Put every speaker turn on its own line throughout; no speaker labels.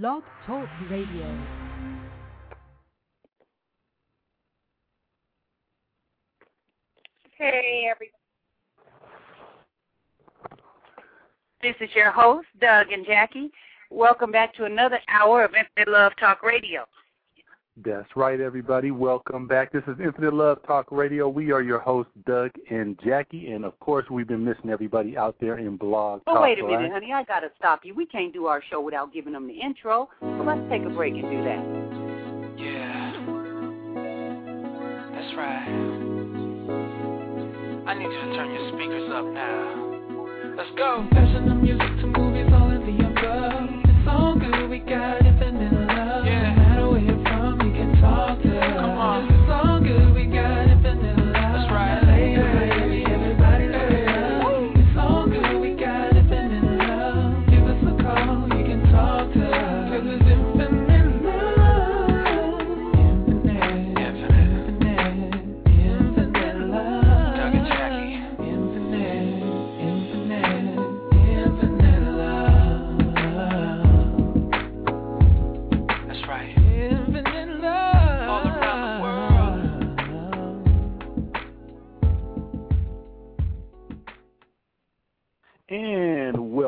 Blog Talk Radio.
Hey, everybody. This is your host, Doug and Jackie. Welcome back to another hour of Infinite Love Talk Radio.
That's right, everybody. Welcome back. This is Infinite Love Talk Radio. We are your hosts, Doug and Jackie, and of course, we've been missing everybody out there in Blog
Oh,
Talk.
wait a minute,
right?
honey. I got to stop you. We can't do our show without giving them the intro. So let's take a break and do that.
Yeah. That's right. I need you to turn your speakers up now. Let's go.
Passion of music to movies,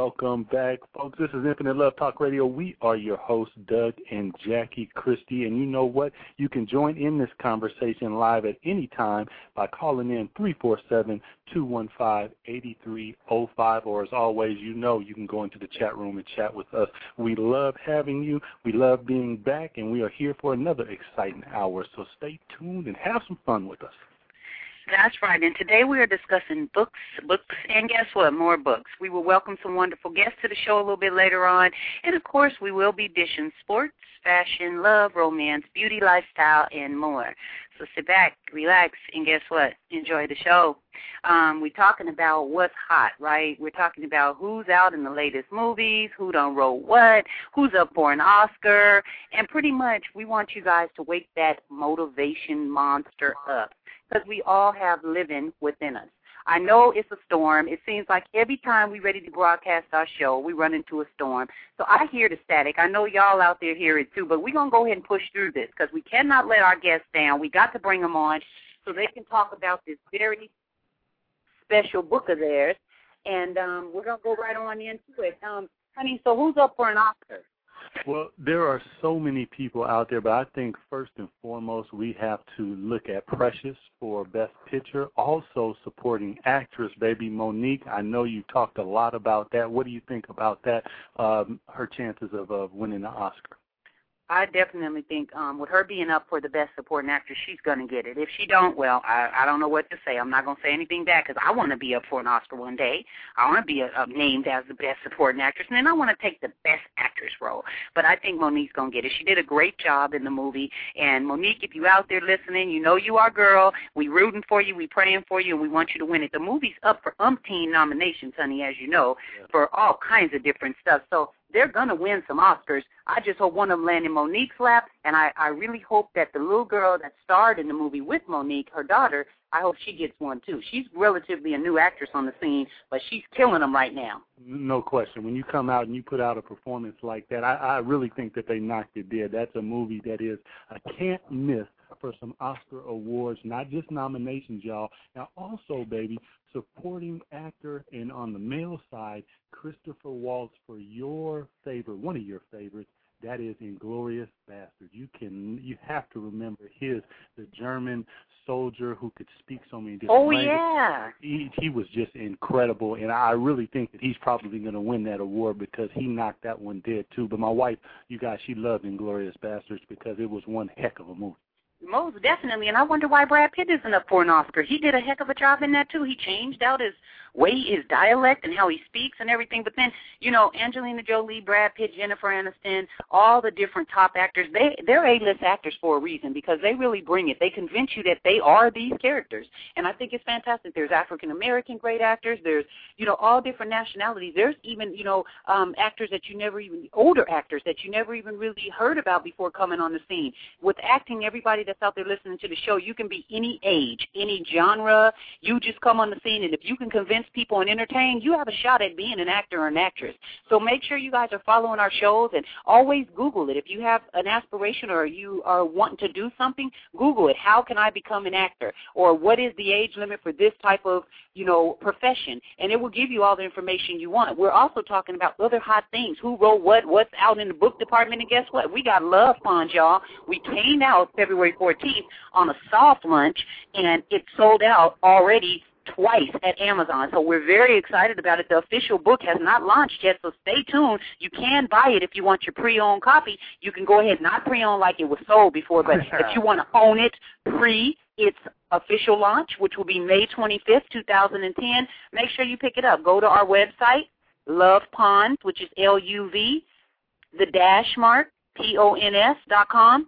welcome back, folks. This is Infinite Love Talk Radio. We are your hosts, Doug and Jackie Christie. And you know what? You can join in this conversation live at any time by calling in 347 215 8305. Or as always, you know you can go into the chat room and chat with us. We love having you. We love being back. And we are here for another exciting hour. So stay tuned and have some fun with us.
That's right. And today we are discussing books, books, and guess what? More books. We will welcome some wonderful guests to the show a little bit later on. And of course, we will be dishing sports, fashion, love, romance, beauty, lifestyle, and more. So sit back, relax, and guess what? Enjoy the show. Um, we're talking about what's hot, right? We're talking about who's out in the latest movies, who done wrote what, who's up for an Oscar, and pretty much we want you guys to wake that motivation monster up because we all have living within us. I know it's a storm. It seems like every time we're ready to broadcast our show, we run into a storm. So I hear the static. I know y'all out there hear it too, but we're going to go ahead and push through this because we cannot let our guests down. We got to bring them on so they can talk about this very special book of theirs. And um, we're going to go right on into it. Um, honey, so who's up for an Oscar?
Well, there are so many people out there, but I think first and foremost we have to look at Precious for Best Picture. Also supporting actress, baby Mo'Nique. I know you talked a lot about that. What do you think about that? Um, her chances of uh, winning the Oscar.
I definitely think um with her being up for the best supporting actress, she's gonna get it. If she don't, well, I I don't know what to say. I'm not gonna say anything back because I want to be up for an Oscar one day. I want to be uh, uh, named as the best supporting actress, and then I want to take the best actress role. But I think Mo'Nique's gonna get it. She did a great job in the movie. And Mo'Nique, if you out there listening, you know you are girl. We rooting for you. We praying for you, and we want you to win it. The movie's up for umpteen nominations, honey, as you know, for all kinds of different stuff. So they're going to win some Oscars. I just hope one of them land in Mo'Nique's lap, and I, I really hope that the little girl that starred in the movie with Mo'Nique, her daughter, I hope she gets one too. She's relatively a new actress on the scene, but she's killing them right now.
No question. When you come out and you put out a performance like that, I, I really think that they knocked it dead. That's a movie that is a can't miss for some Oscar awards, not just nominations, y'all. Now, also, baby, supporting actor and on the male side, Christopher Waltz for your favorite, one of your favorites. That is Inglorious Bastard. You can, you have to remember his, the German soldier who could speak so many different
Oh
languages
yeah,
he he was just incredible, and I really think that he's probably going to win that award because he knocked that one dead too. But my wife, you guys, she loved Inglorious Bastards because it was one heck of a movie.
Most definitely. And I wonder why Brad Pitt isn't up for an Oscar. He did a heck of a job in that too. He changed out his way, his dialect, and how he speaks and everything. But then, you know, Angelina Jolie, Brad Pitt, Jennifer Aniston, all the different top actors, they they're A-list actors for a reason because they really bring it. They convince you that they are these characters, and I think it's fantastic. There's African American great actors. There's you know all different nationalities. There's even you know um, actors that you never even older actors that you never even really heard about before coming on the scene. With acting, everybody that's out there listening to the show, you can be any age, any genre. You just come on the scene, and if you can convince people and entertain, you have a shot at being an actor or an actress. So make sure you guys are following our shows and always Google it. If you have an aspiration or you are wanting to do something, Google it. How can I become an actor? Or what is the age limit for this type of, you know, profession? And it will give you all the information you want. We're also talking about other hot things. Who wrote what? What's out in the book department? And guess what? We got Love Pond, y'all. We came out February 14th on a soft lunch, and it sold out already twice at Amazon. So we're very excited about it. The official book has not launched yet, so stay tuned. You can buy it if you want your pre-owned copy. You can go ahead, not pre-owned like it was sold before, but if you want to own it pre its official launch, which will be May 25th, 2010, make sure you pick it up. Go to our website, Love Pond, which is L-U-V, the dash mark, P-O-N-S dot com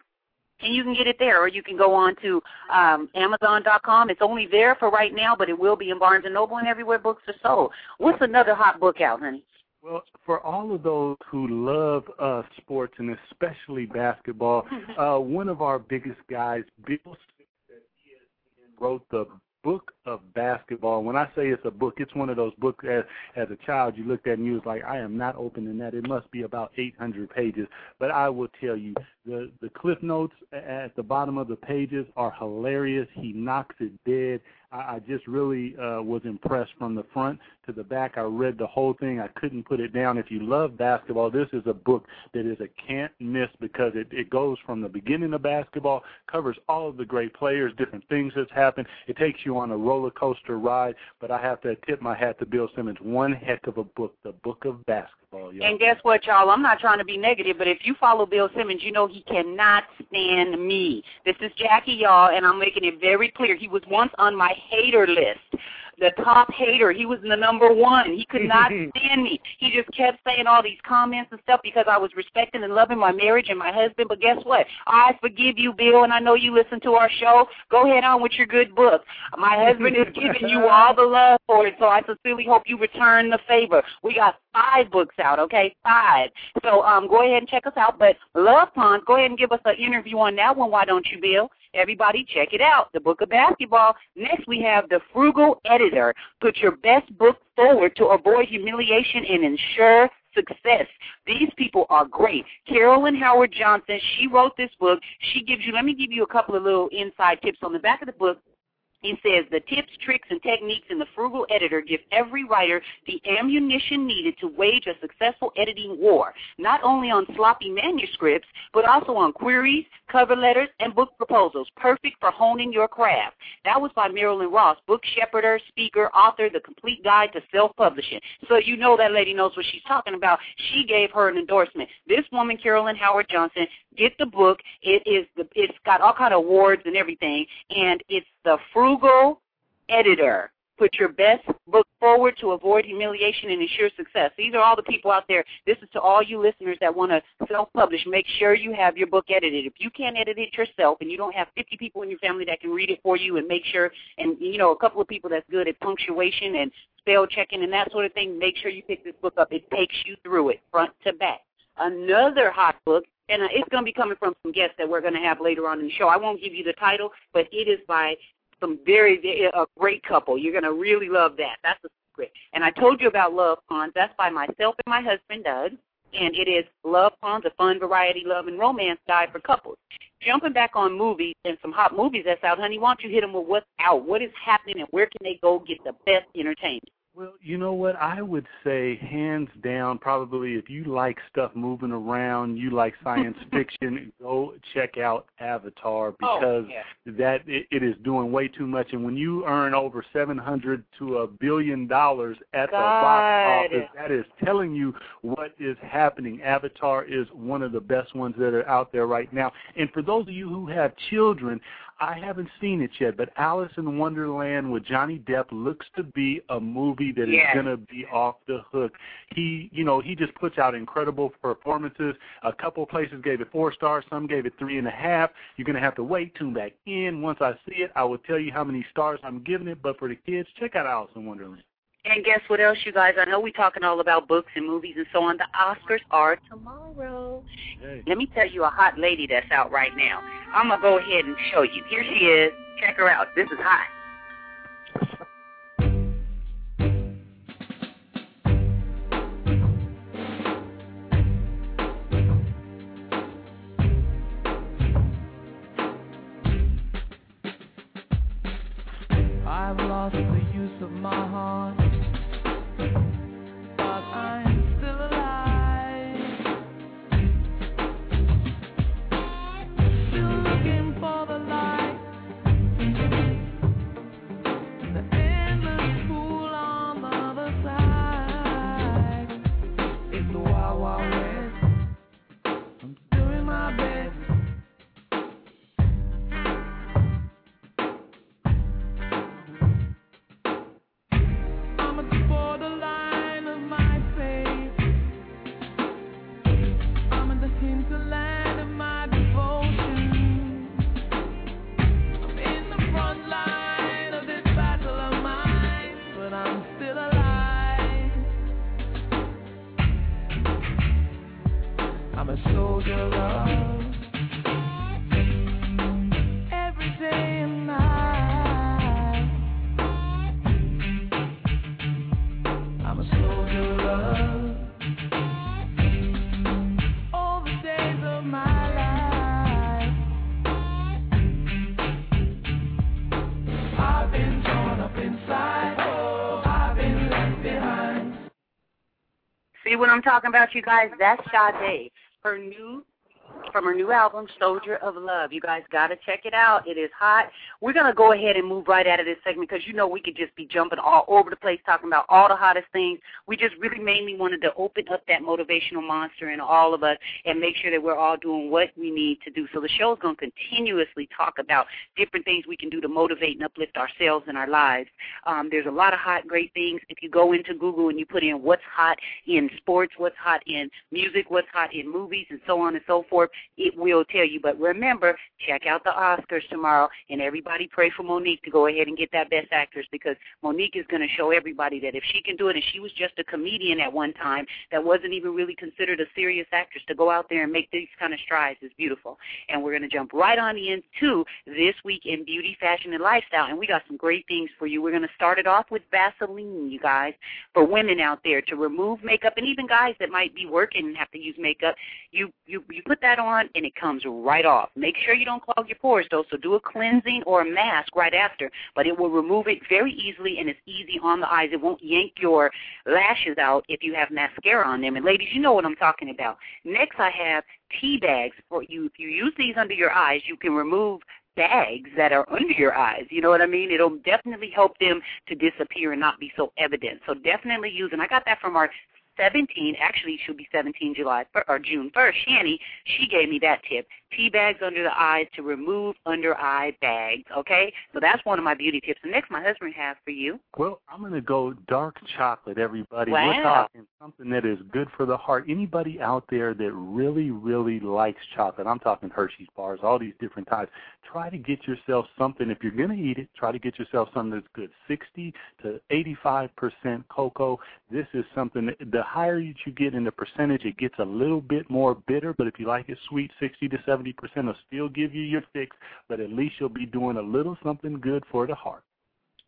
and you can get it there, or you can go on to um, Amazon.com. It's only there for right now, but it will be in Barnes and Noble and everywhere books are sold. What's another hot book out, honey?
Well, for all of those who love uh, sports and especially basketball, uh, one of our biggest guys, Bill Smith, wrote the book of basketball. When I say it's a book, it's one of those books as as a child you looked at and you was like, I am not opening that. It must be about 800 pages. But I will tell you, the the cliff notes at the bottom of the pages are hilarious. He knocks it dead. I, I just really uh, was impressed from the front to the back. I read the whole thing. I couldn't put it down. If you love basketball, this is a book that is a can't miss because it, it goes from the beginning of basketball, covers all of the great players, different things that's happened. It takes you on a roller coaster ride. But I have to tip my hat to Bill Simmons. One heck of a book, the book of basketball. Y'all.
And guess what, y'all? I'm not trying to be negative, but if you follow Bill Simmons, you know he cannot stand me. This is Jackie, y'all, and I'm making it very clear. He was once on my hater list the top hater. He was the number one. He could not stand me. He just kept saying all these comments and stuff because I was respecting and loving my marriage and my husband. But guess what? I forgive you, Bill, and I know you listen to our show. Go ahead on with your good book. My husband is giving you all the love for it, so I sincerely hope you return the favor. We got five books out, okay? Five. So um, go ahead and check us out. But Love Pond, go ahead and give us an interview on that one. Why don't you, Bill? Everybody check it out, the Book of Basketball. Next we have The Frugal Editor. Put your best book forward to avoid humiliation and ensure success. These people are great. Carolyn Howard Johnson, she wrote this book. She gives you, let me give you a couple of little inside tips on the back of the book. He says the tips, tricks, and techniques in the Frugal Editor give every writer the ammunition needed to wage a successful editing war, not only on sloppy manuscripts, but also on queries, cover letters, and book proposals, perfect for honing your craft. That was by Marilyn Ross, book shepherder, speaker, author, the complete guide to self-publishing. So you know that lady knows what she's talking about. She gave her an endorsement. This woman, Carolyn Howard Johnson, get the book. It is the it's got all kind of awards and everything, and it's the Frugal Google editor. Put your best book forward to avoid humiliation and ensure success. These are all the people out there. This is to all you listeners that want to self-publish. Make sure you have your book edited. If you can't edit it yourself and you don't have 50 people in your family that can read it for you and make sure, and you know, a couple of people that's good at punctuation and spell checking and that sort of thing, make sure you pick this book up. It takes you through it front to back. Another hot book and uh, it's going to be coming from some guests that we're going to have later on in the show. I won't give you the title, but it is by some very, very a great couple. You're to really love that. That's a secret. And I told you about Love Ponds. That's by myself and my husband, Doug. And it is Luv-Pons, a fun variety love and romance guide for couples. Jumping back on movies and some hot movies that's out, honey, why don't you hit them with what's out? What is happening and where can they go get the best entertainment?
Well, you know what? I would say hands down, probably if you like stuff moving around, you like science fiction, go check out Avatar oh, because
oh, yeah.
that it, it is doing way too much. And when you earn over seven hundred to a billion dollars at
God.
the box office, that is telling you what is happening. Avatar is one of the best ones that are out there right now. And for those of you who have children, I haven't seen it yet, but Alice in Wonderland with Johnny Depp looks to be a movie that
Yes.
is going to be off the hook. He, you know, he just puts out incredible performances. A couple places gave it four stars, some gave it three and a half. You're going to have to wait, tune back in. Once I see it, I will tell you how many stars I'm giving it. But for the kids, check out Alice in Wonderland.
And guess what else, you guys? I know we're talking all about books and movies and so on. The Oscars are tomorrow.
Hey.
Let me tell you a hot lady that's out right now. I'm going to go ahead and show you. Here she is. Check her out. This is hot.
I've lost the use of my
See what I'm talking about, you guys? That's Sade. Her new from her new album, Soldier of Love. You guys got to check it out. It is hot. We're going to go ahead and move right out of this segment because you know we could just be jumping all over the place talking about all the hottest things. We just really mainly wanted to open up that motivational monster in all of us and make sure that we're all doing what we need to do. So the show is going to continuously talk about different things we can do to motivate and uplift ourselves and our lives. Um, there's a lot of hot, great things. If you go into Google and you put in what's hot in sports, what's hot in music, what's hot in movies, and so on and so forth, it will tell you. But remember, check out the Oscars tomorrow, and everybody pray for Mo'Nique to go ahead and get that Best Actress because Mo'Nique is going to show everybody that if she can do it, and she was just a comedian at one time that wasn't even really considered a serious actress, to go out there and make these kind of strides is beautiful. And we're going to jump right on into this week in beauty, fashion, and lifestyle, and we got some great things for you. We're going to start it off with Vaseline, you guys, for women out there to remove makeup, and even guys that might be working and have to use makeup. You you you put that on and it comes right off. Make sure you don't clog your pores though, so do a cleansing or a mask right after. But it will remove it very easily and it's easy on the eyes. It won't yank your lashes out if you have mascara on them. And ladies, you know what I'm talking about. Next I have tea bags for you. If you use these under your eyes, you can remove bags that are under your eyes. You know what I mean? It'll definitely help them to disappear and not be so evident. So definitely use, and I got that from our 17, actually she'll be 17 July or June 1st. Shani, she gave me that tip. Tea bags under the eyes to remove under eye bags. Okay, so that's one of my beauty tips. The next my husband has for you.
Well, I'm going to go dark chocolate, everybody.
Wow.
We're talking something that is good for the heart. Anybody out there that really, really likes chocolate, I'm talking Hershey's bars, all these different types, try to get yourself something. If you're going to eat it, try to get yourself something that's good. 60 to 85% cocoa. This is something that the higher that you get in the percentage, it gets a little bit more bitter, but if you like it sweet, 60 to 70% will still give you your fix, but at least you'll be doing a little something good for the heart.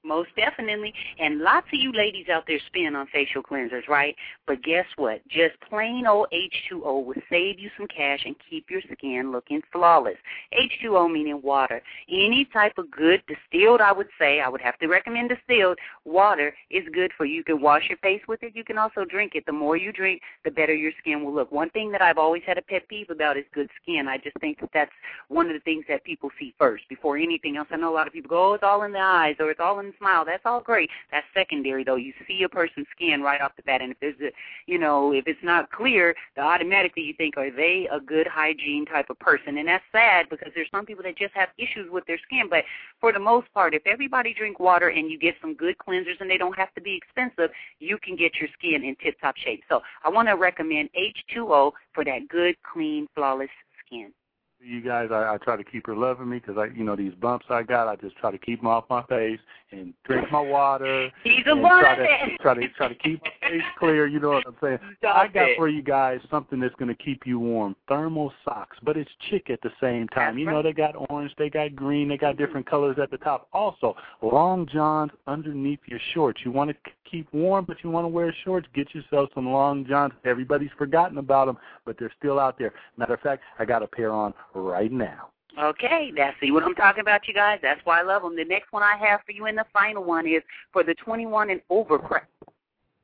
Most definitely. And lots of you ladies out there spend on facial cleansers, right? But guess what? Just plain old H2O will save you some cash and keep your skin looking flawless. H2O meaning water. Any type of good distilled, I would say, I would have to recommend distilled water is good for you. You can wash your face with it. You can also drink it. The more you drink, the better your skin will look. One thing that I've always had a pet peeve about is good skin. I just think that that's one of the things that people see first before anything else. I know a lot of people go, oh, it's all in the eyes or it's all in the smile. That's all great. That's secondary though. You see a person's skin right off the bat, and if there's a, you know, if it's not clear, then automatically you think, are they a good hygiene type of person? And that's sad because there's some people that just have issues with their skin. But for the most part, if everybody drink water and you get some good cleansers and they don't have to be expensive, you can get your skin in tip-top shape. So I want to recommend H2O for that good, clean, flawless skin.
You guys, I, I try to keep her loving me because I, you know, these bumps I got, I just try to keep them off my face and drink my water.
He's a
try to try to try to keep my face clear. You know what I'm saying?
Stop
I got
it.
for you guys something that's going to keep you warm. Thermal socks, but it's chick at the same time.
That's
you know they got orange, they got green, they got different colors at the top. Also, long johns underneath your shorts. You want to keep warm, but you want to wear shorts. Get yourself some long johns. Everybody's forgotten about them, but they're still out there. Matter of fact, I got a pair on right now.
Okay, that's see what I'm talking about, you guys. That's why I love them. The next one I have for you, and the final one is for the 21 and over crowd.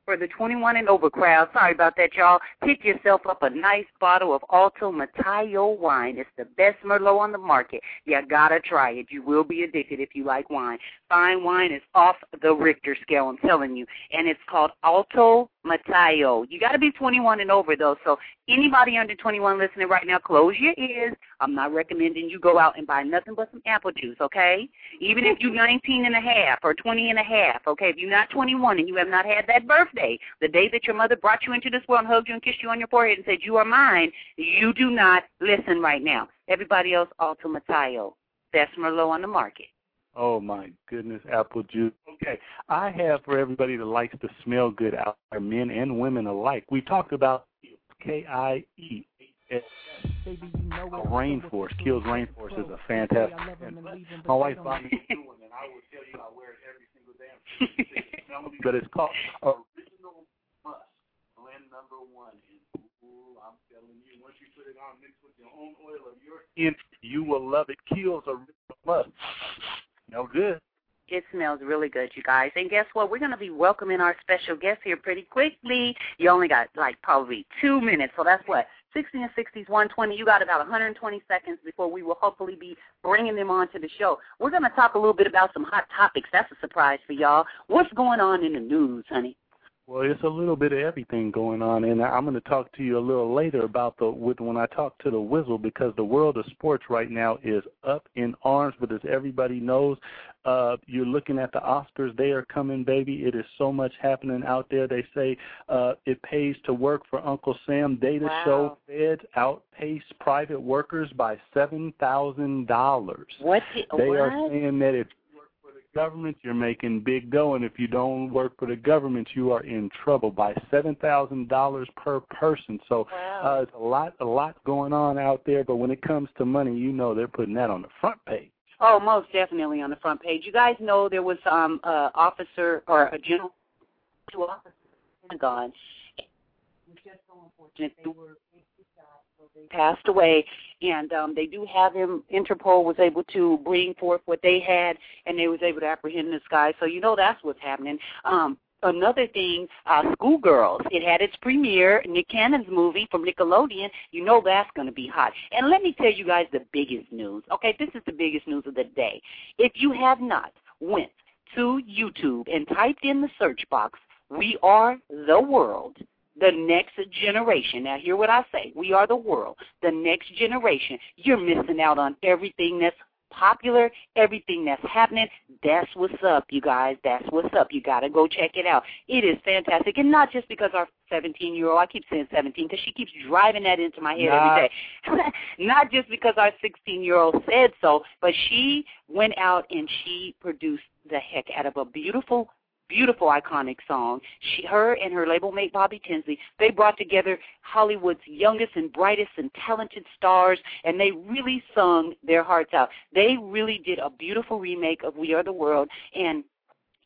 For the 21 and over crowd, sorry about that, y'all. Pick yourself up a nice bottle of Alto Matayo wine. It's the best Merlot on the market. You gotta try it. You will be addicted if you like wine. Fine wine is off the Richter scale, I'm telling you, and it's called Alto Matayo. You gotta be 21 and over though, so anybody under 21 listening right now, close your ears. I'm not recommending you go out and buy nothing but some apple juice, okay? Even if you're 19 and a half or 20 and a half, okay? If you're not 21 and you have not had that birthday, the day that your mother brought you into this world and hugged you and kissed you on your forehead and said, you are mine, you do not listen right now. Everybody else, Alto Matayo. Best Merlot on the market.
Oh my goodness, apple juice. Okay, I have for everybody that likes to smell good out there, men and women alike. We talked about K I E.
Baby, you know it.
Rainforest, Kiehl's Rainforest is a fantastic. My wife bought me a new one, and I will tell you I wear it every single damn. but it's called Original Musk Blend Number One. And ooh, I'm telling you, once you put it on mixed with your own oil of your skin, you will love it. Kiehl's Original Musk. No good.
It smells really good, you guys. And guess what? We're going to be welcoming our special guest here pretty quickly. You only got like probably two minutes, so that's what? 60 and 60s, 120. You got about 120 seconds before we will hopefully be bringing them on to the show. We're going to talk a little bit about some hot topics. That's a surprise for y'all. What's going on in the news, honey?
Well, it's a little bit of everything going on, and I'm going to talk to you a little later about the with when I talk to the Wizzle because the world of sports right now is up in arms. But as everybody knows, uh, you're looking at the Oscars; they are coming, baby. It is so much happening out there. They say uh, it pays to work for Uncle Sam. Data
Wow.
show feds outpace private workers by seven thousand dollars.
What? the-
They
what?
are saying that if you work for the government, you're making big dough, and if you don't work for the government, you are in trouble by seven thousand dollars per person. So uh, it's a lot, a lot going on out there. But when it comes to money, you know they're putting that on the front page.
Oh, most definitely on the front page. You guys know there was um a officer or a general two officers in the Pentagon. It was just so unfortunate. They were passed away and um they do have him Interpol was able to bring forth what they had and they was able to apprehend this guy. So you know that's what's happening. Um Another thing, uh, School Gyrls. It had its premiere, Nick Cannon's movie from Nickelodeon. You know that's going to be hot. And let me tell you guys the biggest news. Okay, this is the biggest news of the day. If you have not went to YouTube and typed in the search box, "We are the world," the next generation. Now, hear what I say. We are the world, the next generation. You're missing out on everything that's popular, everything that's happening. That's what's up, you guys. That's what's up. You got to go check it out. It is fantastic. And not just because our 17 year old, I keep saying 17 because she keeps driving that into my head
Nah.
every day. not just because our 16 year old said so, but she went out and she produced the heck out of a beautiful beautiful iconic song. She her and her label mate Bobby Tinsley, they brought together Hollywood's youngest and brightest and talented stars and they really sung their hearts out. They really did a beautiful remake of We Are the World and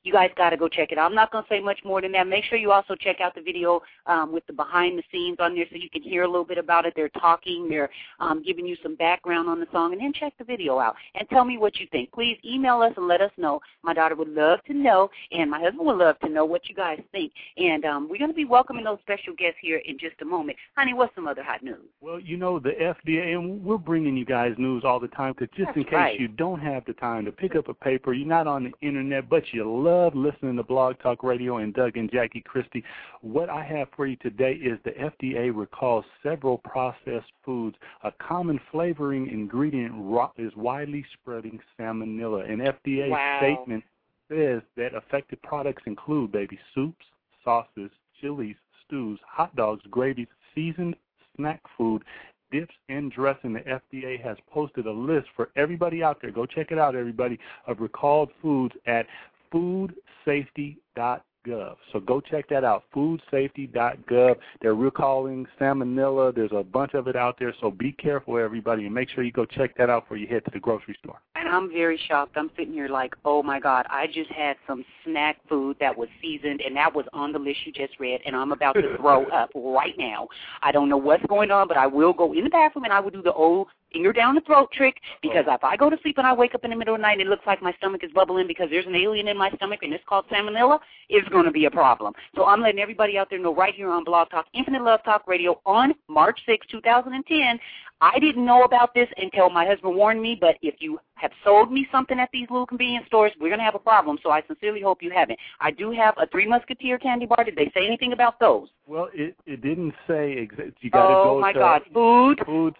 you guys got to go check it out. I'm not going to say much more than that. Make sure you also check out the video um, with the behind the scenes on there so you can hear a little bit about it. They're talking, they're um, giving you some background on the song, and then check the video out and tell me what you think. Please email us and let us know. My daughter would love to know, and my husband would love to know what you guys think. And um, we're going to be welcoming those special guests here in just a moment. Honey, what's some other hot news?
Well, you know the FDA, and we're bringing you guys news all the time because just
That's
in case
right.
you don't have the time to pick up a paper, you're not on the internet, but you love listening to Blog Talk Radio and Doug and Jackie Christie. What I have for you today is the FDA recalls several processed foods. A common flavoring ingredient is widely spreading salmonella. An FDA
Wow.
statement says that affected products include baby soups, sauces, chilies, stews, hot dogs, gravies, seasoned snack food, dips, and dressing. The FDA has posted a list for everybody out there. Go check it out, everybody, of recalled foods at foodsafety.gov. Gov. So go check that out, foodsafety.gov. They're recalling salmonella. There's a bunch of it out there, so be careful, everybody, and make sure you go check that out before you head to the grocery store.
And I'm very shocked. I'm sitting here like, oh my God, I just had some snack food that was seasoned, and that was on the list you just read, and I'm about to throw up right now. I don't know what's going on, but I will go in the bathroom and I will do the old finger down the throat trick because oh. if I go to sleep and I wake up in the middle of the night and it looks like my stomach is bubbling because there's an alien in my stomach and it's called salmonella, it's going to be a problem. So I'm letting everybody out there know right here on Blog Talk, Infinite Love Talk Radio on March 6, 2010. I didn't know about this until my husband warned me, but if you have sold me something at these little convenience stores, we're going to have a problem. So I sincerely hope you haven't. I do have a Three Musketeer candy bar. Did they say anything about those?
Well, it it didn't say exa- you got to
oh
go
my God, food
foodsafety.gov.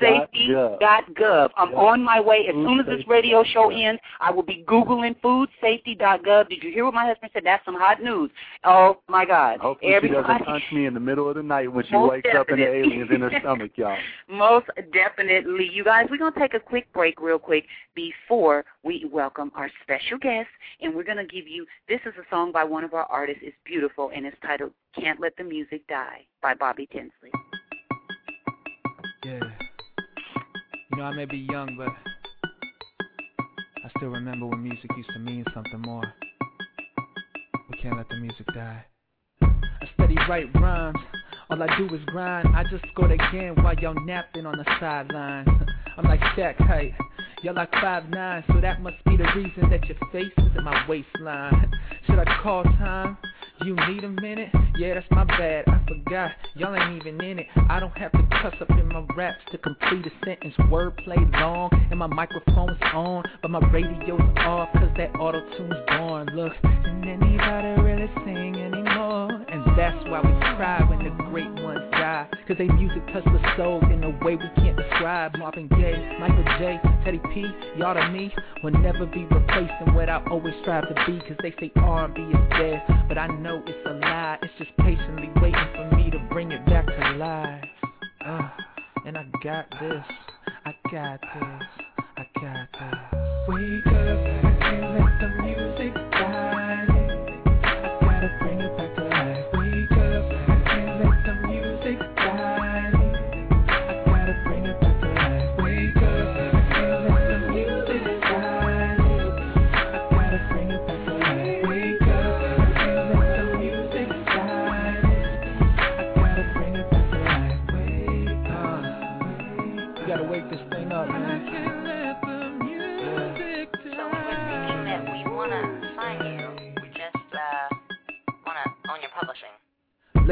safety.gov. I'm on my way. As
Food
soon as this radio show ends, I will be Googling foodsafety.gov. Did you hear what my husband said? That's some hot news. Oh, my God.
Hopefully she
Everybody,
doesn't punch me in the middle of the night when she
Most
wakes up and the aliens in her stomach, y'all.
Most definitely. You guys, we're going to take a quick break real quick before we welcome our special guest. And we're going to give you this is a song by one of our artists. It's beautiful, and it's titled Can't Let the Music Die by Bobby Tinsley.
Yeah. You know, I may be young, but I still remember when music used to mean something more. We can't let the music die. I steady write rhymes. All I do is grind. I just scored again while y'all napping on the sideline. I'm like Shaq height. Y'all like five nine, so that must be the reason that your face is at my waistline. Should I call time? You need a minute? Yeah, that's my bad. I forgot. Y'all ain't even in it. I don't have to cuss up in my raps to complete a sentence. Wordplay long and my microphone's on, but my radio's off cause that auto-tune's gone. Look, can anybody really sing anymore? That's why we cry when the great ones die. Cause they music touch the soul in a way we can't describe. Marvin Gaye, Michael J, Teddy P, y'all to me will never be replacing what I always strive to be. Cause they say R&B is dead, but I know it's a lie. It's just patiently waiting for me to bring it back to life. Uh, and I got this, I got this, I got this. Wake up,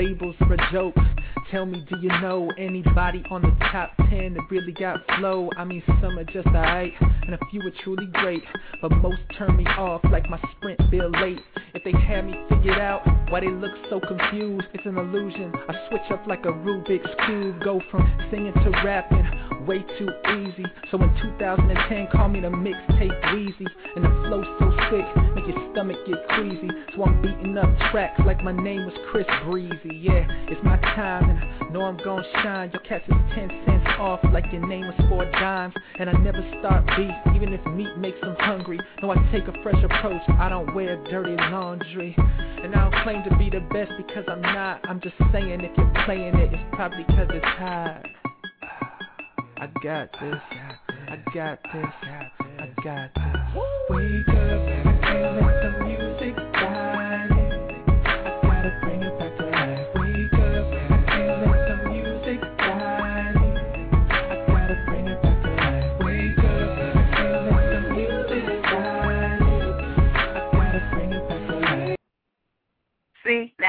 labels for jokes. Tell me, do you know anybody on the top 10 that really got flow? I mean, some are just alright, and a few are truly great. But most turn me off like my sprint bill late. If they had me figured out why they look so confused, it's an illusion. I switch up like a Rubik's Cube, go from singing to rapping way too easy. So in 2010, call me the mixtape Weezy. And the flow so sick, make your stomach get queasy. So I'm beating up tracks like my name was Chris Breezy. Yeah, it's my time, and I know I'm gon' shine. Your cats is 10 cents off like your name was four dimes. And I never start beef, even if meat makes them hungry. No, I take a fresh approach, I don't wear dirty laundry. And I don't claim to be the best because I'm not. I'm just saying if you're playing it, it's probably cause it's hot. I got this. I got this. I got this. Wake up, I can't let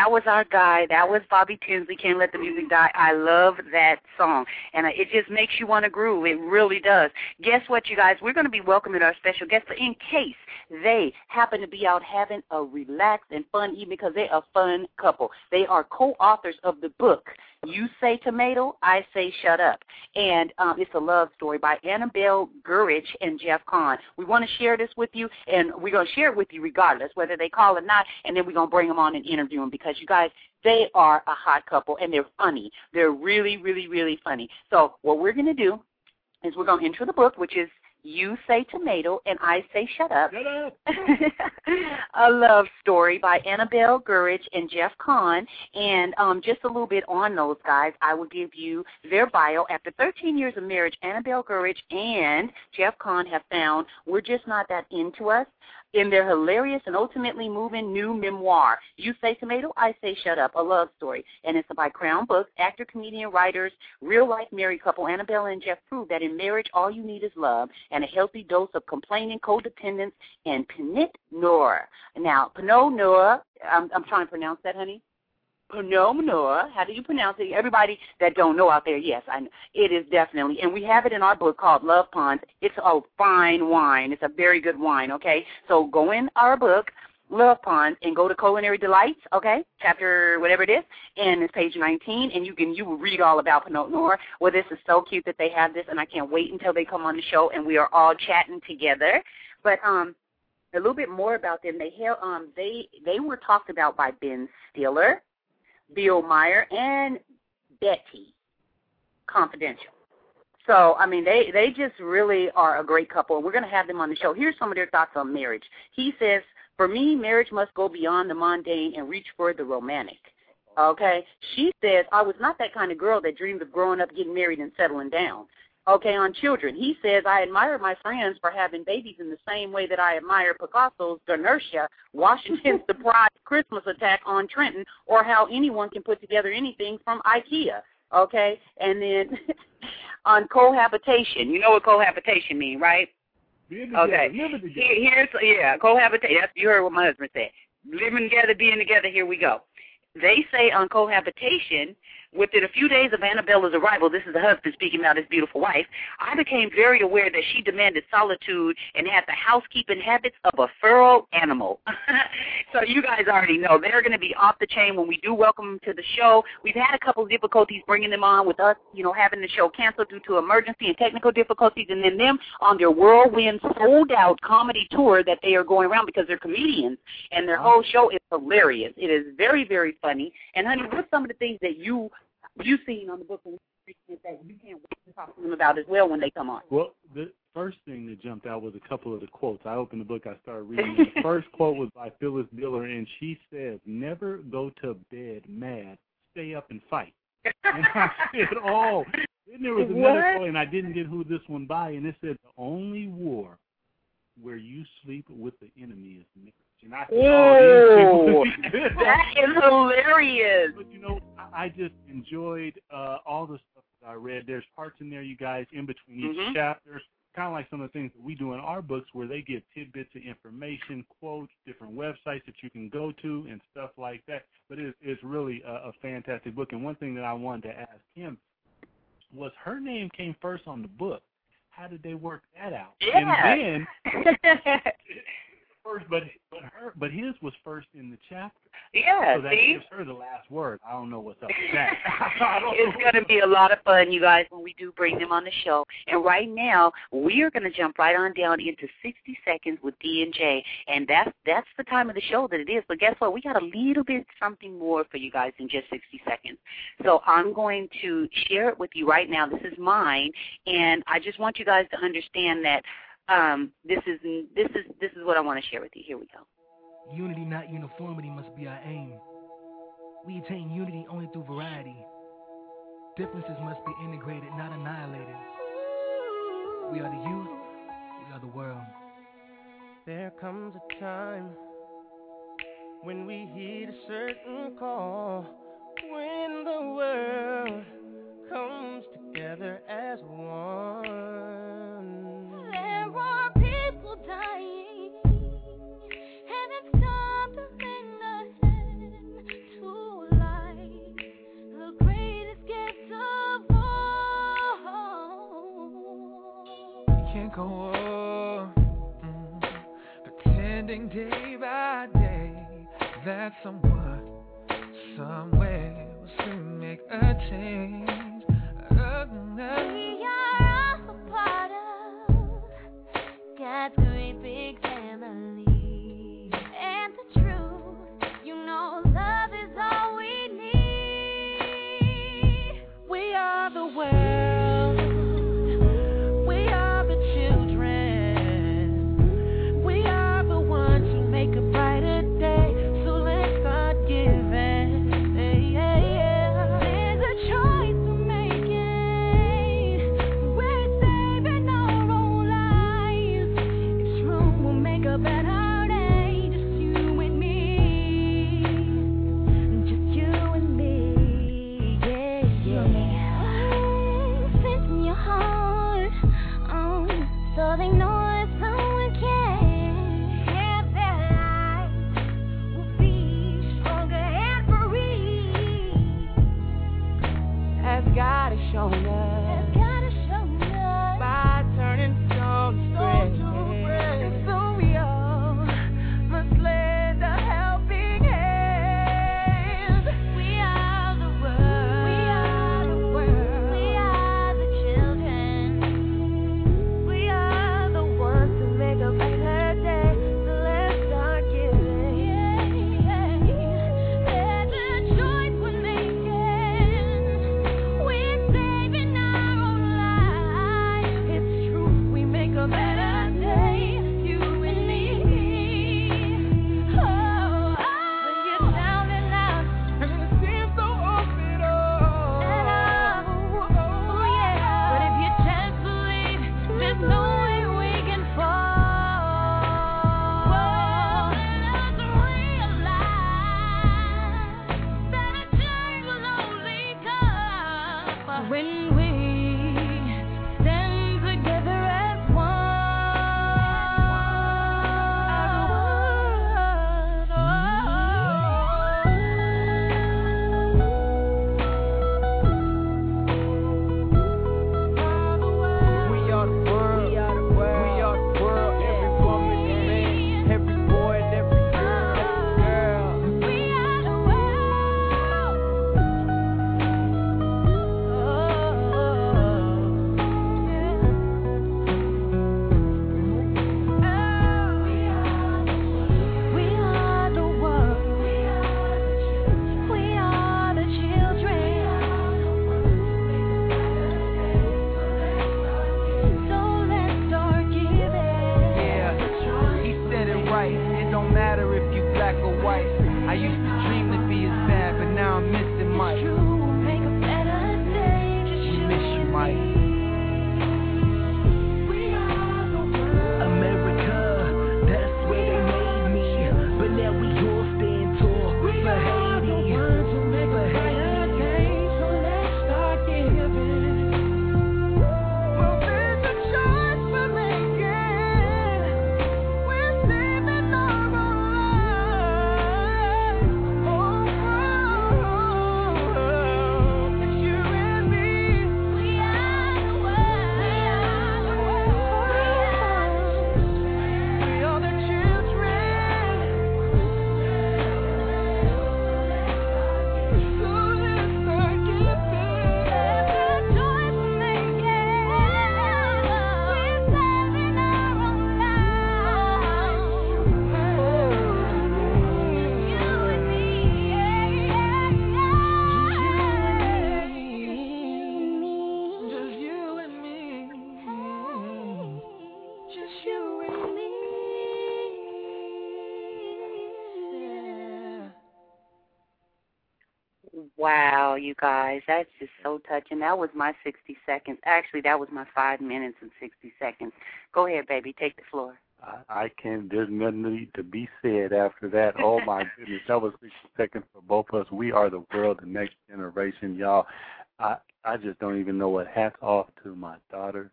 that was our guy. That was Bobby Tinsley. Can't let the music die. I love that song, and uh, it just makes you want to groove. It really does. Guess what, you guys? We're going to be welcoming our special guest, but in case they happen to be out having a relaxed and fun evening, because they're a fun couple. They are co-authors of the book. You say tomato, I say shut up. And um, it's a love story by Annabelle Gurwitch and Jeff Kahn. We want to share this with you, and we're going to share it with you regardless, whether they call or not, and then we're going to bring them on and interview them because you guys, they are a hot couple, and they're funny. They're really, really, really funny. So what we're going to do is we're going to intro the book, which is You Say Tomato and I Say Shut Up.
Shut up.
a love story by Annabelle Gurwitch and Jeff Kahn. And um, just a little bit on those guys, I will give you their bio. After 13 years of marriage, Annabelle Gurwitch and Jeff Kahn have found we're just not that into us in their hilarious and ultimately moving new memoir, You Say Tomato, I Say Shut Up, a love story. And it's by Crown Books, actor, comedian, writers, real life married couple Annabelle and Jeff prove that in marriage all you need is love and a healthy dose of complaining, codependence, and Pinot Noir. Now, Pinot Noir, I'm, I'm trying to pronounce that, honey. Noir. How do you pronounce it? Everybody that don't know out there, yes, I know. it is definitely, and we have it in our book called Luv-Pons. It's a fine wine. It's a very good wine. Okay, so go in our book. Luv-Pons and go to Culinary Delights, okay, chapter whatever it is, and it's page 19, and you can you read all about Pinot Noir. Well, this is so cute that they have this, and I can't wait until they come on the show and we are all chatting together. But um, a little bit more about them. They um they they were talked about by Ben Stiller, Bill Maher, and Betty Confidential. So I mean, they they just really are a great couple. We're going to have them on the show. Here's some of their thoughts on marriage. He says, "For me, marriage must go beyond the mundane and reach for the romantic." Okay. She says, "I was not that kind of girl that dreamed of growing up, getting married, and settling down." Okay, on children. He says, I admire my friends for having babies in the same way that I admire Picasso's Inertia, Washington's surprise Christmas attack on Trenton, or how anyone can put together anything from IKEA. Okay, and then on cohabitation. You know what cohabitation means, right?
Together,
Okay. Here, here's yeah, cohabitation. That's you heard what my husband said. Living together, being together. Here we go. They say on cohabitation, within a few days of Annabella's arrival, this is the husband speaking about his beautiful wife. I became very aware that she demanded solitude and had the housekeeping habits of a feral animal. so you guys already know they're going to be off the chain when we do welcome them to the show. We've had a couple of difficulties bringing them on with us, you know, having the show canceled due to emergency and technical difficulties, and then them on their whirlwind sold out comedy tour that they are going around because they're comedians and their whole show is hilarious. It is very very funny. And honey, what's some of the things that you you seen on the book and that you can't wait to talk to them about as well when they come on?
Well, the first thing that jumped out was a couple of the quotes. I opened the book, I started reading. the first quote was by Phyllis Diller, and she said, "Never go to bed mad. Stay up and fight." And I said, "Oh." Then there was another
What?
quote, and I didn't get who this one by, and it said, "The only war where you sleep with the enemy is marriage." And I said, "Oh,
that is hilarious.
But you know, I I just enjoyed uh, all the stuff that I read. There's parts in there, you guys, in between each
Mhm.
chapter, kind of like some of the things that we do in our books, where they give tidbits of information, quotes, different websites that you can go to, and stuff like that. But it, it's really a, a fantastic book. And one thing that I wanted to ask him was, her name came first on the book. How did they work that out?
Yeah.
And then first, but but her, but his was first in the chapter.
yeah,
So that
see?
gives her the last word. I don't know what's up with that.
It's going to be a lot of fun, you guys, when we do bring them on the show. And right now, we are going to jump right on down into 60 seconds with D and J, and that's that's the time of the show that it is. But guess what? We got a little bit something more for you guys in just 60 seconds. So I'm going to share it with you right now. This is mine, and I just want you guys to understand that um, this is this is this is what I want to share with you. Here we go.
Unity, not uniformity, must be our aim. We attain unity only through variety. Differences must be integrated, not annihilated. We are the youth, we are the world.
There comes a time when we heed a certain call, when the world comes together as one.
That someone somewhere will soon make a change.
You
guys, that's just so touching. That was my 60 seconds. Actually, that was my five minutes and 60 seconds. Go ahead, baby. Take the floor.
I, I can't. There's nothing need to be said after that. Oh my goodness, that was 60 seconds for both of us. We are the world, the next generation, y'all. I I just don't even know what. Hats off to my daughter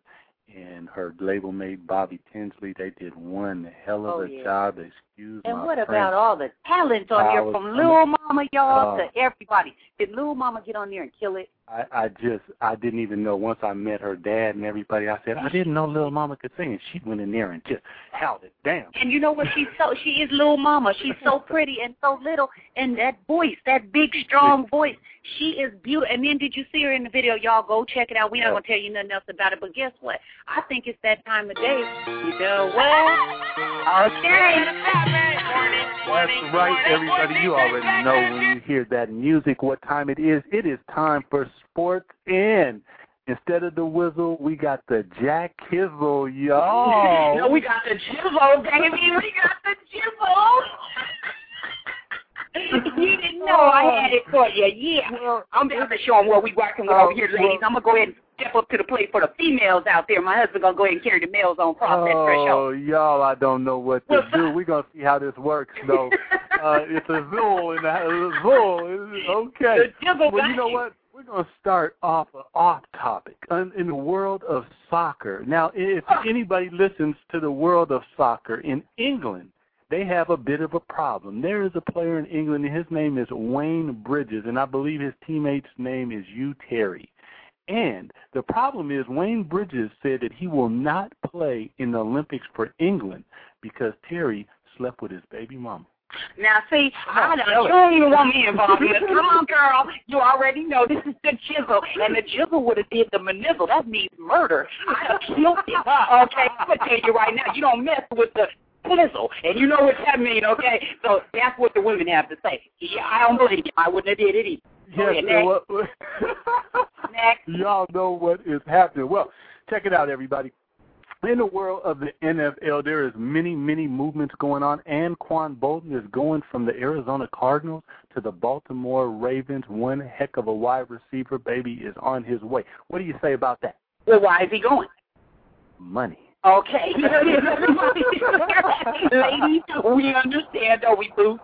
and her label mate Bobby Tinsley. They did one hell of
Oh,
a
yeah.
job. Excuse me.
And
my
what
French.
about all the talent on
I
there from Lil Mama, y'all,
Uh,
to everybody? Did Lil Mama get on there and kill it?
I, I just I didn't even know once I met her dad and everybody. I said I didn't know little mama could sing, and she went in there and just held it down.
And you know what? She's so she is Lil Mama. She's so pretty and so little, and that voice, that big strong voice, she is beautiful. And then did you see her in the video? Y'all go check it out. We're not gonna tell you nothing else about it, but guess what? I think it's that time of day. You know what? Okay.
That's right, everybody. You already know when you hear that music what time it is. It is time for sports and instead of the whistle, we got the Jack Kizzle, y'all.
No, we got the jibbo, baby. We got the I had it for you. Yeah. I'm going to show them what we working with over here, ladies. I'm going to go ahead and step up to the plate for the females out there. My husband going to go ahead and carry the males on cross that threshold.
Oh, y'all, I don't know what to do. We're going to see how this works, though. uh, it's a zool in the a zool. Okay. Well, you know what? We're going to start off off topic in the world of soccer. Now, if anybody listens to the world of soccer in England, they have a bit of a problem. There is a player in England, and his name is Wayne Bridges, and I believe his teammate's name is Hugh Terry. And the problem is Wayne Bridges said that he will not play in the Olympics for England because Terry slept with his baby mama.
Now, see, oh, I don't, you don't even want me involved in this. Come on, girl. You already know this is the chisel. And the chisel would have did the manizzle. That means murder. I have killed it. Okay, I'm going to tell you right now, you don't mess with the pizzle. And you know what that means, okay? So that's what the women have to say. Yeah, I don't believe you. I wouldn't have did it either.
Yes,
next.
y'all know what is happening. Well, check it out, everybody. In the world of the NFL, there is many, many movements going on. Anquan Boldin is going from the Arizona Cardinals to the Baltimore Ravens. One heck of a wide receiver, baby, is on his way. What do you say about that?
Well, why is he going?
Money.
Okay. Ladies, we understand, don't we, Boo?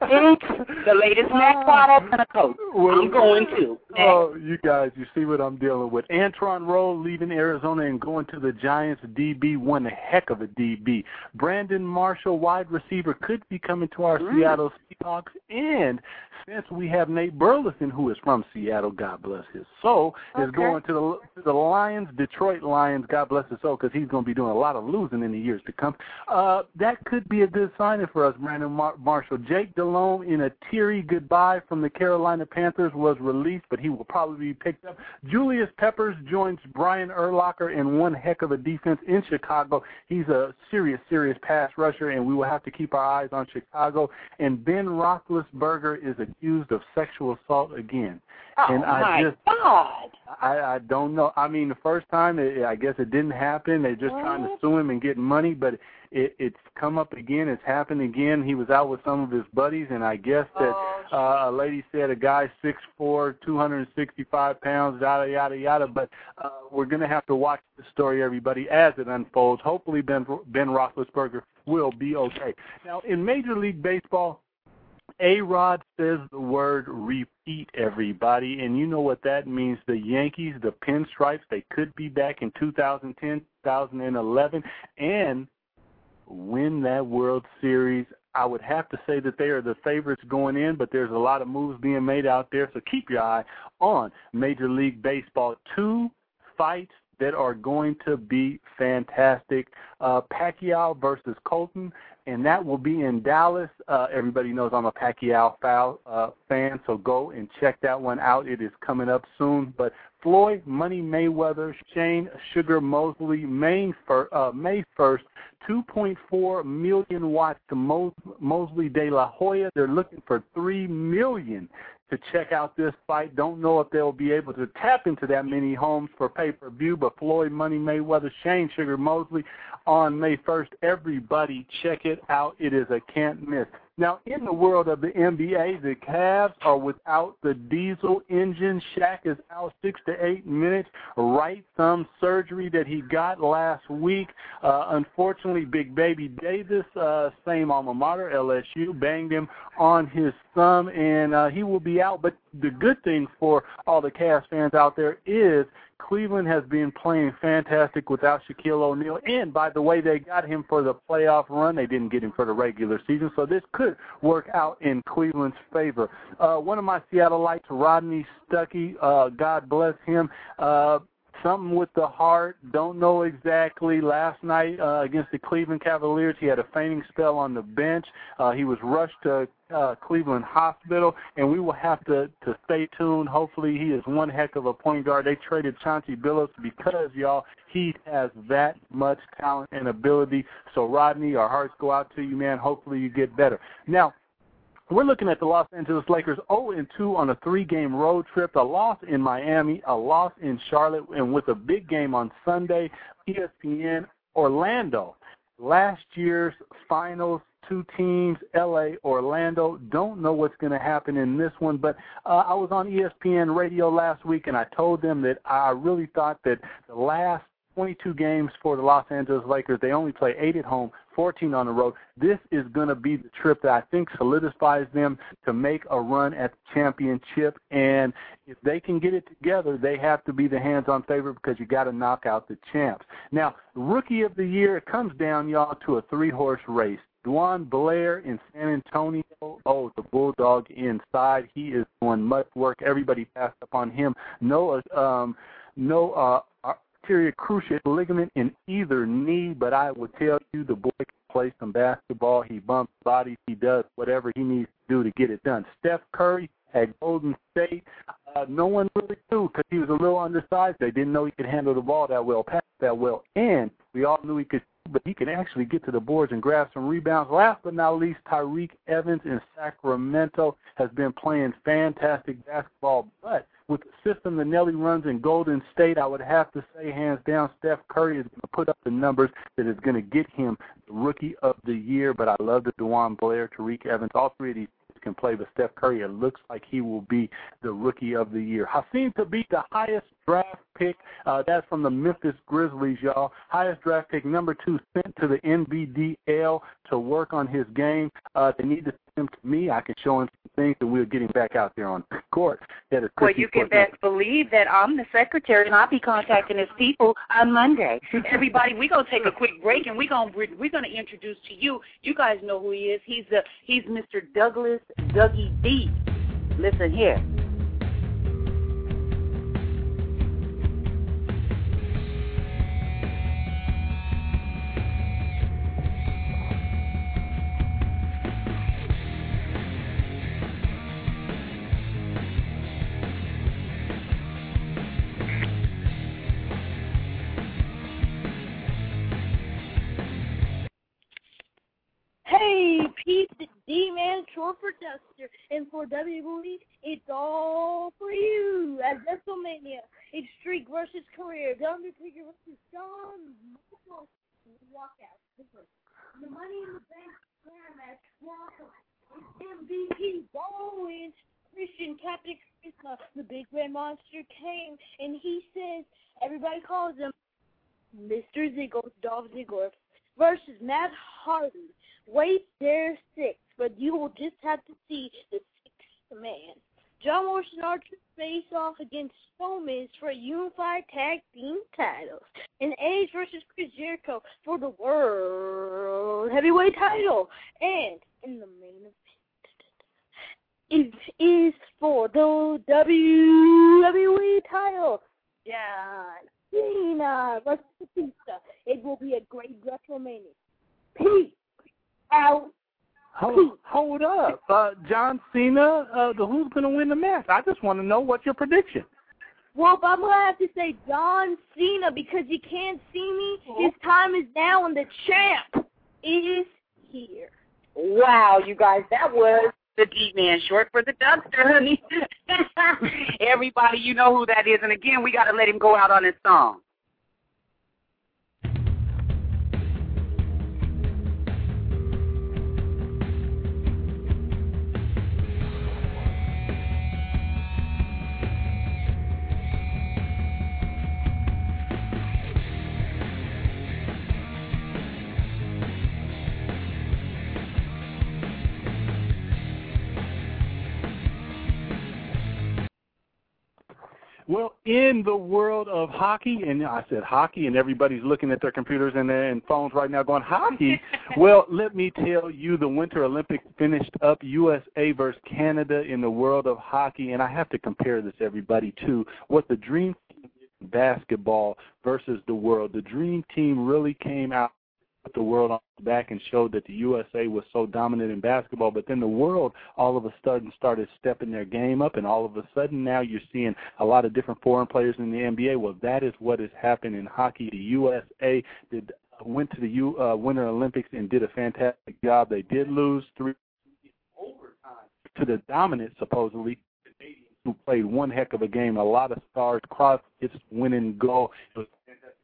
Boots, the latest Mac product and a coat. I'm going to.
Oh, you guys, you see what I'm dealing with. Antrel Rolle leaving Arizona and going to the Giants DB, one heck of a DB. Brandon Marshall, wide receiver, could be coming to our
Mm.
Seattle Seahawks. And since we have Nate Burleson, who is from Seattle, God bless his soul, is going to the, to the Lions, Detroit Lions, God bless his soul, because he's going to be doing a lot of losing in the years to come. Uh, that could be a good signing for us, Brandon Mar- Marshall. Jake Delhomme, in a teary goodbye from the Carolina Panthers, was released, but he will probably be picked up. Julius Peppers joins Brian Urlacher in one heck of a defense in Chicago. He's a serious, serious pass rusher, and we will have to keep our eyes on Chicago. And Ben Roethlisberger is accused of sexual assault again.
Oh,
and I
my
just,
God.
I, I don't know. I mean, the first time, it, I guess it didn't happen. They're just trying to sue him and get money, but it, it's come up again. It's happened again. He was out with some of his buddies, and I guess that uh, a lady said a guy six four, two hundred and sixty-five pounds, yada yada yada. But uh, we're going to have to watch the story, everybody, as it unfolds. Hopefully, Ben Ben Roethlisberger will be okay. Now, in Major League Baseball, A-Rod says the word repeat, everybody, and you know what that means. The Yankees, the Pinstripes, they could be back in 2010, 2011, and win that World Series. I would have to say that they are the favorites going in, but there's a lot of moves being made out there, so keep your eye on Major League Baseball. Two fights that are going to be fantastic. Uh, Pacquiao versus Clottey, and that will be in Dallas. Uh, everybody knows I'm a Pacquiao foul, uh, fan, so go and check that one out. It is coming up soon. But Floyd, Money Mayweather, Shane Sugar Mosley, May, fir- uh, May 1st, 2.4 million watts to Mos- Mosley De La Hoya. They're looking for 3 million to check out this fight. Don't know if they'll be able to tap into that many homes for pay-per-view, but Floyd Money Mayweather, Shane Sugar Mosley on May 1st. Everybody check it out. It is a can't miss. Now, in the world of the NBA, the Cavs are without the diesel engine. Shaq is out six to eight minutes. Right thumb surgery that he got last week. Uh, unfortunately, Big Baby Davis, uh, same alma mater, LSU, banged him on his thumb, and uh, he will be out. But the good thing for all the Cavs fans out there is Cleveland has been playing fantastic without Shaquille O'Neal. And by the way, they got him for the playoff run. They didn't get him for the regular season. So this could work out in Cleveland's favor. Uh, one of my Seattleites, Rodney Stuckey, uh, God bless him. Uh, something with the heart. Don't know exactly. Last night uh, against the Cleveland Cavaliers, he had a fainting spell on the bench. Uh, he was rushed to uh, Cleveland Hospital, and we will have to to stay tuned. Hopefully, he is one heck of a point guard. They traded Chauncey Billups because y'all he has that much talent and ability. So Rodney, our hearts go out to you, man. Hopefully, you get better. Now we're looking at the Los Angeles Lakers 0 and 2 on a three-game road trip. A loss in Miami, a loss in Charlotte, and with a big game on Sunday, ESPN Orlando. Last year's finals, two teams, LA, Orlando. Don't know what's going to happen in this one, but uh, I was on ESPN radio last week and I told them that I really thought that the last 22 games for the Los Angeles Lakers. They only play eight at home, 14 on the road. This is going to be the trip that I think solidifies them to make a run at the championship. And if they can get it together, they have to be the hands-on favorite because you got to knock out the champs. Now, rookie of the year, it comes down, y'all, to a three-horse race. DeJuan Blair in San Antonio. Oh, the Bulldog inside. He is doing much work. Everybody passed up on him. No, um, no uh, anterior cruciate ligament in either knee, but I would tell you the boy can play some basketball. He bumps bodies. He does whatever he needs to do to get it done. Steph Curry at Golden State, uh, no one really knew because he was a little undersized. They didn't know he could handle the ball that well, pass that well, and we all knew he could but he can actually get to the boards and grab some rebounds. Last but not least, Tyreke Evans in Sacramento has been playing fantastic basketball, but with the system that Nellie runs in Golden State, I would have to say, hands down, Steph Curry is going to put up the numbers that is going to get him the Rookie of the Year. But I love the DeJuan Blair, Tyreke Evans, all three of these can play, but Steph Curry, it looks like he will be the rookie of the year. Hasheem Thabeet the highest draft pick. Uh, that's from the Memphis Grizzlies, y'all. Highest draft pick, number two, sent to the NBDL to work on his game. Uh, they need to him to me. I can show him some things, and we'll get him back out there on court. That is
well, you can best believe that I'm the secretary, and I'll be contacting his people on Monday. Everybody, we're gonna take a quick break, and we're gonna we're gonna introduce to you. You guys know who he is. He's the he's Mr. Douglas Dougie D. Listen here.
For Duster, and for WWE, it's all for you at WrestleMania. It's Streak versus Career, The Undertaker versus Shawn Michaels. Walkout. The Money in the Bank match. Walkout. MVP Bowens. Christian Captain Charisma, the Big Red Monster came, and he says everybody calls him Mr. Ziggles, Dolph Ziggler, versus Matt Hardy. Wait, there's six, but you will just have to see the sixth man. John Morrison Archer face off against Strowman for a unified tag team titles. And Edge versus Chris Jericho for the World Heavyweight title. And in the main event, it is for the WWE title. John Cena versus Batista. It will be a great WrestleMania. Peace.
Hold, hold up, uh, John Cena. Uh, the who's going to win the match? I just want to know what's your prediction.
Well, I'm gonna have to say John Cena because you can't see me. His time is now, and the champ is here.
Wow, you guys, that was the D man, short for the Duster, honey. Everybody, you know who that is. And again, we got to let him go out on his song.
In the world of hockey, and I said hockey, and everybody's looking at their computers and, their, and phones right now going, hockey? well, let me tell you, the Winter Olympics finished up USA versus Canada in the world of hockey, and I have to compare this, everybody, to what the Dream Team basketball versus the world. The Dream Team really came out put the world on its back and showed that the USA was so dominant in basketball, but then the world all of a sudden started stepping their game up, and all of a sudden now you're seeing a lot of different foreign players in the NBA. Well, that is what has happened in hockey. The USA did went to the U, uh, Winter Olympics and did a fantastic job. They did lose three overtime to the dominant, supposedly, who played one heck of a game. A lot of stars. Cross hits winning goal. It was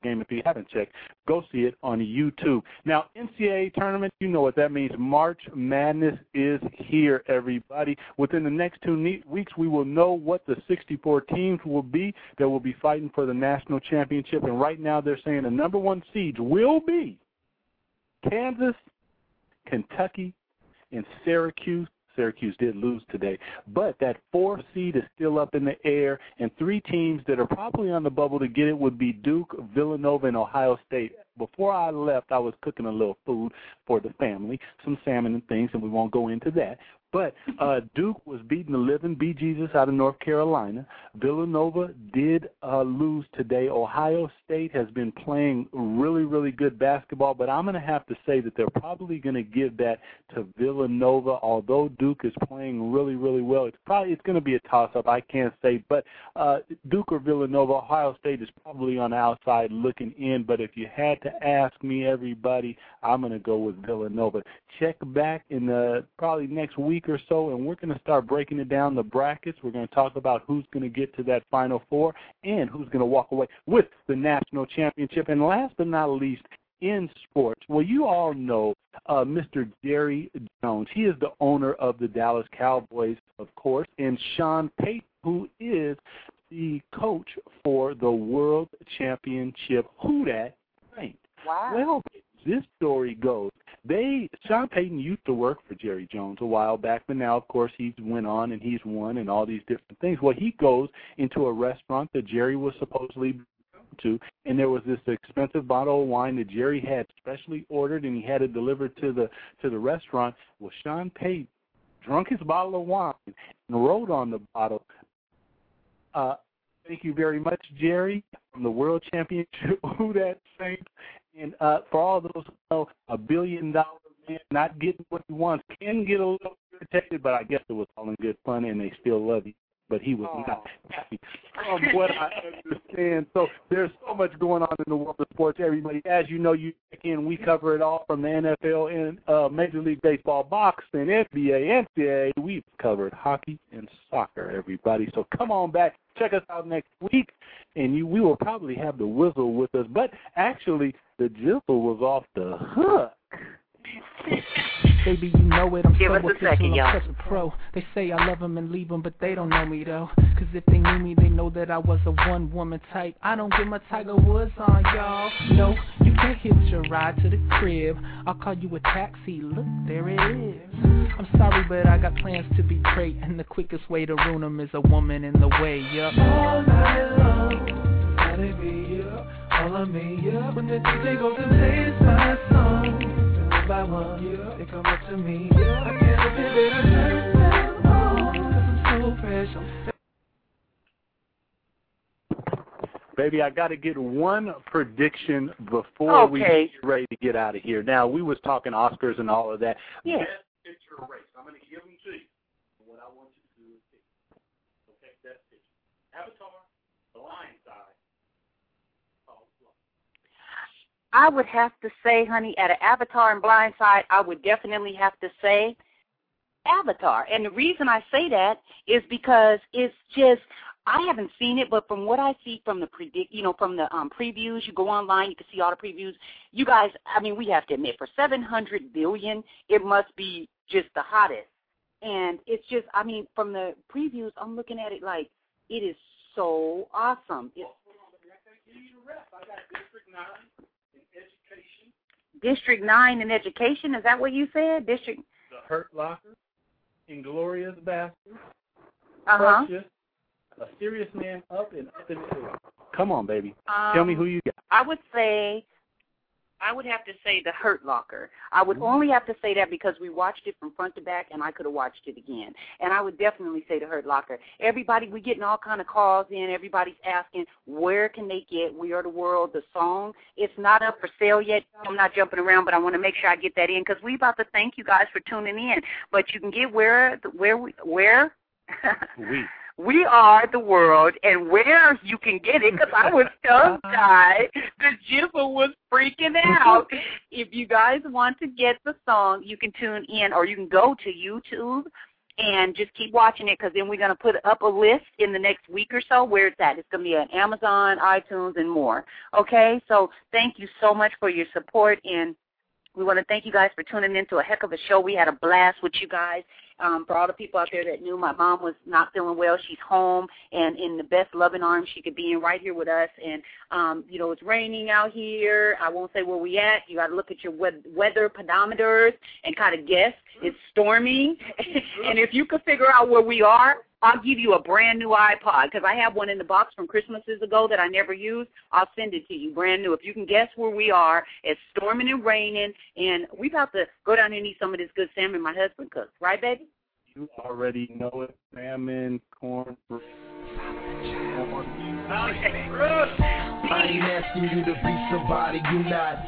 game. If you haven't checked, go see it on YouTube. Now, NCAA tournament, you know what that means. March Madness is here, everybody. Within the next two weeks, we will know what the 64 teams will be that will be fighting for the national championship. And right now, they're saying the number one seeds will be Kansas, Kentucky, and Syracuse. Syracuse did lose today, but that fourth seed is still up in the air, and three teams that are probably on the bubble to get it would be Duke, Villanova, and Ohio State. Before I left, I was cooking a little food for the family, some salmon and things, and we won't go into that. But uh, Duke was beating the living B Jesus out of North Carolina. Villanova did uh, lose today. Ohio State has been playing really, really good basketball, but I'm going to have to say that they're probably going to give that to Villanova. Although Duke is playing really, really well, it's probably it's going to be a toss-up. I can't say, but uh, Duke or Villanova, Ohio State is probably on the outside looking in. But if you had to ask me, everybody, I'm going to go with Villanova. Check back in the probably next week or so, and we're going to start breaking it down the brackets. We're going to talk about who's going to get to that Final Four and who's going to walk away with the national championship. And last but not least, in sports, well, you all know uh, Mr. Jerry Jones. He is the owner of the Dallas Cowboys, of course, and Sean Payton, who is the coach for the World Championship. Who that?
Wow.
Well, this story goes. They Sean Payton used to work for Jerry Jones a while back, but now of course he's went on and he's won and all these different things. Well, he goes into a restaurant that Jerry was supposedly to, and there was this expensive bottle of wine that Jerry had specially ordered, and he had it delivered to the to the restaurant. Well, Sean Payton drunk his bottle of wine and wrote on the bottle, uh, "Thank you very much, Jerry, from the World Championship. Who that Saints." And uh, for all those who know, a billion dollar man not getting what he wants can get a little irritated, but I guess it was all in good fun, and they still love you. But he was not happy from what I understand. So there's so much going on in the world of sports. Everybody, as you know, you check in. We cover it all from the NFL and uh, Major League Baseball, boxing, NBA, NCAA. We've covered hockey and soccer. Everybody, so come on back. Check us out next week, and you we will probably have the whistle with us. But actually, the jizzle was off the hook.
Baby, you know it. I'm
Give
so
us a
official.
second,
I'm
y'all.
such a pro. They say I love them and leave them, but they don't know me though. Cause if they knew me, they know that I was a one woman type. I don't get my Tiger Woods on, y'all. No, you can't hitch a ride to the crib. I'll call you a taxi. Look, there it is. I'm sorry, but I got plans to be great, and the quickest way to ruin them is a woman in the way. Yup.
All night long, gotta be you, all of me, yeah. When the DJ goes and plays my song, one by one, yeah, they come up to me, yeah. I can't help it, but I turn them on, I'm so fresh, I'm
Baby, I got to get one prediction before we get ready to get out of here. Now, we was talking Oscars and all of that.
Yeah.
Best picture race. I'm going to give them to you. What I want you to do is pick. Okay, best picture. Avatar,
I would have to say, honey, at an Avatar and Blindside, I would definitely have to say Avatar. And the reason I say that is because it's just I haven't seen it, but from what I see from the predict, you know, from the um, previews, you go online, you can see all the previews. You guys, I mean, we have to admit, for 700 billion, it must be just the hottest. And it's just, I mean, from the previews, I'm looking at it like it is so awesome. It's District 9 in education, is that what you said? District,
The Hurt Locker, Inglourious Basterds,
uh-huh.
Precious, a serious man up and up in the air. Come on, baby.
Um,
Tell me who you got.
I would say, I would have to say the Hurt Locker. I would mm-hmm. only have to say that because we watched it from front to back, and I could have watched it again. And I would definitely say the Hurt Locker. Everybody, we getting all kind of calls in. Everybody's asking where can they get "We Are the World" the song. It's not up for sale yet. I'm not jumping around, but I want to make sure I get that in because we about to thank you guys for tuning in. But you can get where where we where.
We.
We are the world, and where you can get it, because I was tongue-tied. The jibber was freaking out. if you guys want to get the song, you can tune in, or you can go to YouTube and just keep watching it, because then we're going to put up a list in the next week or so where it's at. It's going to be on Amazon, iTunes, and more. Okay? So thank you so much for your support, and we want to thank you guys for tuning in to a heck of a show. We had a blast with you guys. Um, for all the people out there that knew my mom was not feeling well, she's home and in the best loving arms she could be in right here with us. And um, you know, it's raining out here. I won't say where we at. You got to look at your wed- weather pedometers and kind of guess. It's storming, and if you could figure out where we are, I'll give you a brand new iPod because I have one in the box from Christmases ago that I never used. I'll send it to you brand new. If you can guess where we are, it's storming and raining, and we about to go down and eat some of this good salmon my husband cooks. Right, baby?
You already know it. Salmon, corn, fruit.
I ain't asking you to be somebody you're not.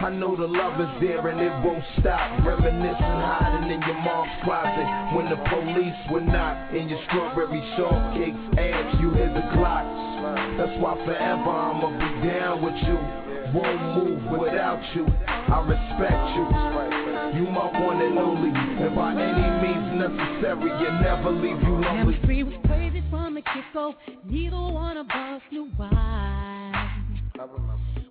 I know the love is there and it won't stop. Reminiscing, hiding in your mom's closet when the police were not in your strawberry shortcakes abs. You hit the clocks. That's why forever I'ma be down with you. Won't move without you. I respect you. You my one and only, and by any means necessary, you never leave you lonely.
Chemistry was crazy from the get-go. Neither one of us knew why.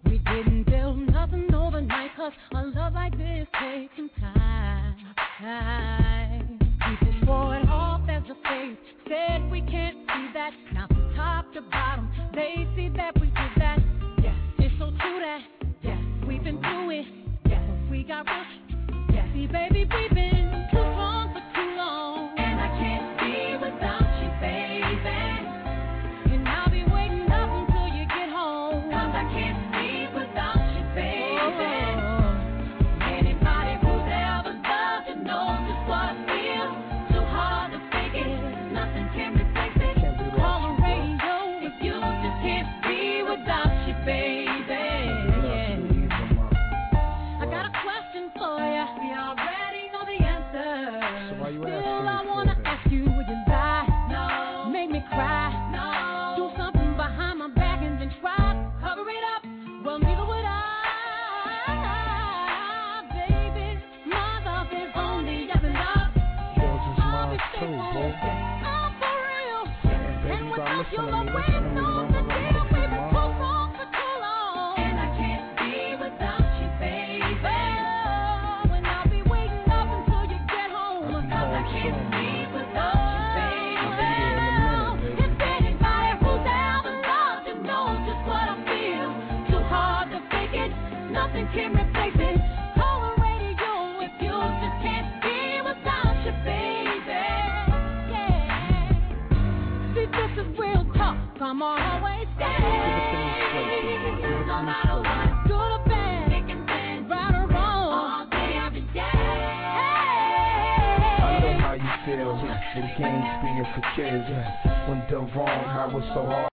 We didn't build nothing overnight, cause a love like this takes some time. Off as. Said we can't see that. Now from top to bottom, they see that we did that. Yes, it's so true that. Yes, we've been through it. Yes, we got rushed. Yes, see, baby, we've been you, the way
feel. The game's being for kids. When done wrong, how it's so hard.